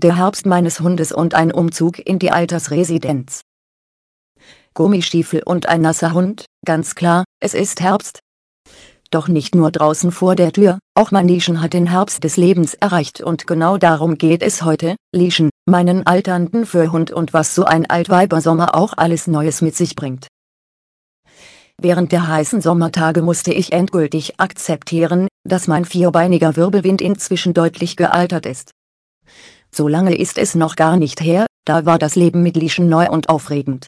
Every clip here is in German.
der Herbst meines Hundes und ein Umzug in die Altersresidenz. Gummistiefel und ein nasser Hund, ganz klar, es ist Herbst. Doch nicht nur draußen vor der Tür, auch mein Lieschen hat den Herbst des Lebens erreicht und genau darum geht es heute, Lieschen, meinen alternden Fürhund und was so ein Altweibersommer auch alles Neues mit sich bringt. Während der heißen Sommertage musste ich endgültig akzeptieren, dass mein vierbeiniger Wirbelwind inzwischen deutlich gealtert ist. So lange ist es noch gar nicht her, da war das Leben mit Lieschen neu und aufregend.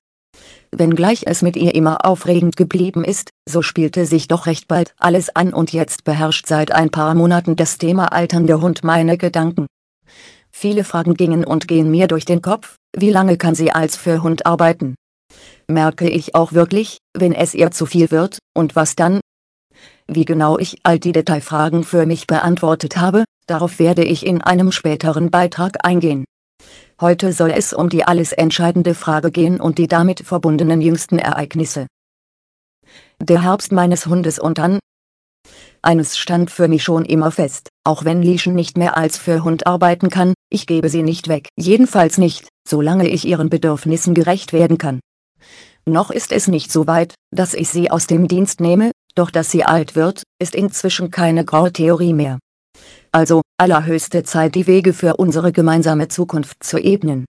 Wenngleich es mit ihr immer aufregend geblieben ist, so spielte sich doch recht bald alles an und jetzt beherrscht seit ein paar Monaten das Thema alternder Hund meine Gedanken. Viele Fragen gingen und gehen mir durch den Kopf, wie lange kann sie als Fürhund arbeiten? Merke ich auch wirklich, wenn es ihr zu viel wird, und was dann? Wie genau ich all die Detailfragen für mich beantwortet habe, darauf werde ich in einem späteren Beitrag eingehen. Heute soll es um die alles entscheidende Frage gehen und die damit verbundenen jüngsten Ereignisse. Der Herbst meines Hundes und dann, eines stand für mich schon immer fest, auch wenn Lieschen nicht mehr als für Hund arbeiten kann, ich gebe sie nicht weg. Jedenfalls nicht, solange ich ihren Bedürfnissen gerecht werden kann. Noch ist es nicht so weit, dass ich sie aus dem Dienst nehme, doch dass sie alt wird, ist inzwischen keine graue Theorie mehr. Also, allerhöchste Zeit die Wege für unsere gemeinsame Zukunft zu ebnen.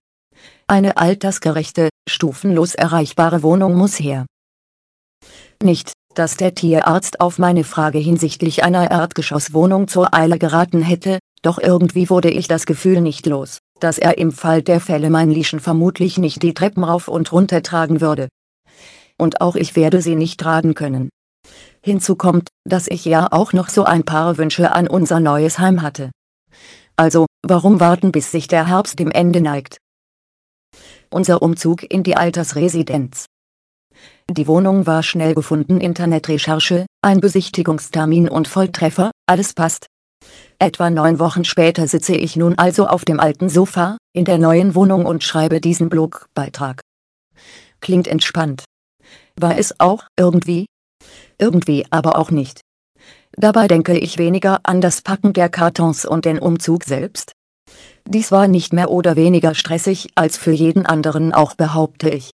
Eine altersgerechte, stufenlos erreichbare Wohnung muss her. Nicht, dass der Tierarzt auf meine Frage hinsichtlich einer Erdgeschosswohnung zur Eile geraten hätte, doch irgendwie wurde ich das Gefühl nicht los, dass er im Fall der Fälle mein Lieschen vermutlich nicht die Treppen rauf und runter tragen würde. Und auch ich werde sie nicht tragen können. Hinzu kommt, dass ich ja auch noch so ein paar Wünsche an unser neues Heim hatte. Also, warum warten bis sich der Herbst dem Ende neigt? Unser Umzug in die Altersresidenz. Die Wohnung war schnell gefunden Internetrecherche, ein Besichtigungstermin und Volltreffer, alles passt. Etwa neun Wochen später sitze ich nun also auf dem alten Sofa, in der neuen Wohnung und schreibe diesen Blogbeitrag. Klingt entspannt. War es auch, irgendwie? Irgendwie aber auch nicht. Dabei denke ich weniger an das Packen der Kartons und den Umzug selbst. Dies war nicht mehr oder weniger stressig als für jeden anderen auch behaupte ich.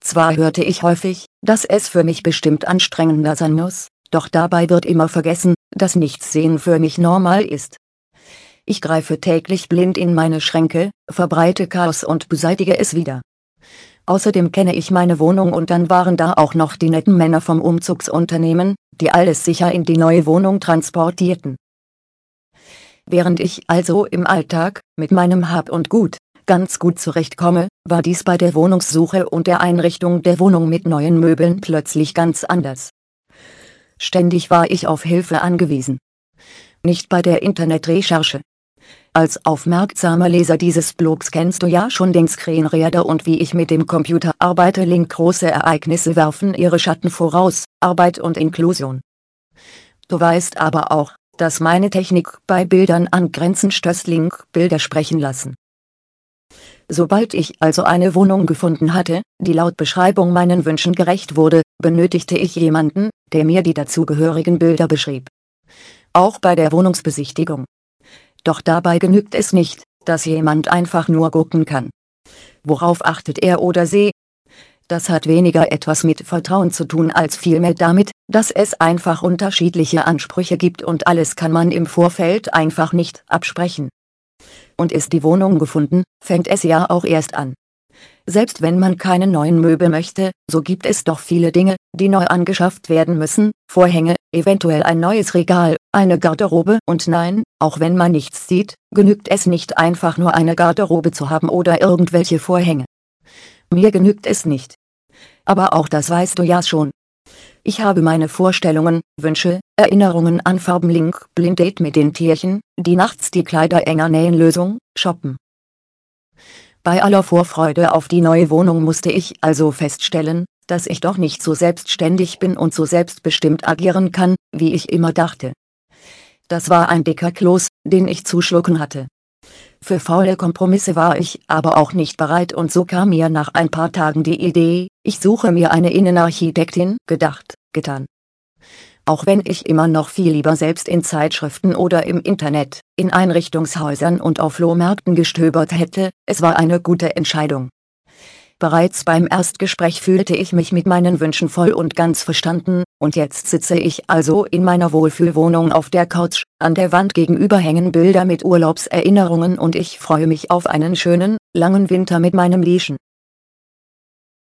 Zwar hörte ich häufig, dass es für mich bestimmt anstrengender sein muss, doch dabei wird immer vergessen, dass Nichtssehen für mich normal ist. Ich greife täglich blind in meine Schränke, verbreite Chaos und beseitige es wieder. Außerdem kenne ich meine Wohnung und dann waren da auch noch die netten Männer vom Umzugsunternehmen, die alles sicher in die neue Wohnung transportierten. Während ich also im Alltag, mit meinem Hab und Gut, ganz gut zurechtkomme, war dies bei der Wohnungssuche und der Einrichtung der Wohnung mit neuen Möbeln plötzlich ganz anders. Ständig war ich auf Hilfe angewiesen. Nicht bei der Internetrecherche. Als aufmerksamer Leser dieses Blogs kennst du ja schon den Screenreader und wie ich mit dem Computer arbeite. Link große Ereignisse werfen ihre Schatten voraus, Arbeit und Inklusion. Du weißt aber auch, dass meine Technik bei Bildern an Grenzen stößt. Link Bilder sprechen lassen. Sobald ich also eine Wohnung gefunden hatte, die laut Beschreibung meinen Wünschen gerecht wurde, benötigte ich jemanden, der mir die dazugehörigen Bilder beschrieb. Auch bei der Wohnungsbesichtigung. Doch dabei genügt es nicht, dass jemand einfach nur gucken kann. Worauf achtet er oder sie? Das hat weniger etwas mit Vertrauen zu tun als vielmehr damit, dass es einfach unterschiedliche Ansprüche gibt und alles kann man im Vorfeld einfach nicht absprechen und ist die Wohnung gefunden, fängt es ja auch erst an. Selbst wenn man keine neuen Möbel möchte, so gibt es doch viele Dinge, die neu angeschafft werden müssen, Vorhänge, eventuell ein neues Regal, eine Garderobe und nein, auch wenn man nichts sieht, genügt es nicht einfach nur eine Garderobe zu haben oder irgendwelche Vorhänge. Mir genügt es nicht. Aber auch das weißt du ja schon, ich habe meine Vorstellungen, Wünsche, Erinnerungen an Farbenlink Blinddate mit den Tierchen, die nachts die Kleider enger nähen Lösung, shoppen. Bei aller Vorfreude auf die neue Wohnung musste ich also feststellen, dass ich doch nicht so selbstständig bin und so selbstbestimmt agieren kann, wie ich immer dachte. Das war ein dicker Kloß, den ich zu schlucken hatte. Für faule Kompromisse war ich aber auch nicht bereit und so kam mir nach ein paar Tagen die Idee, ich suche mir eine Innenarchitektin, gedacht, getan. auch wenn ich immer noch viel lieber selbst in Zeitschriften oder im Internet, in Einrichtungshäusern und auf Flohmärkten gestöbert hätte, es war eine gute Entscheidung. Bereits beim Erstgespräch fühlte ich mich mit meinen Wünschen voll und ganz verstanden, und jetzt sitze ich also in meiner Wohlfühlwohnung auf der Couch, an der Wand gegenüber hängen Bilder mit Urlaubserinnerungen und ich freue mich auf einen schönen, langen Winter mit meinem Lieschen.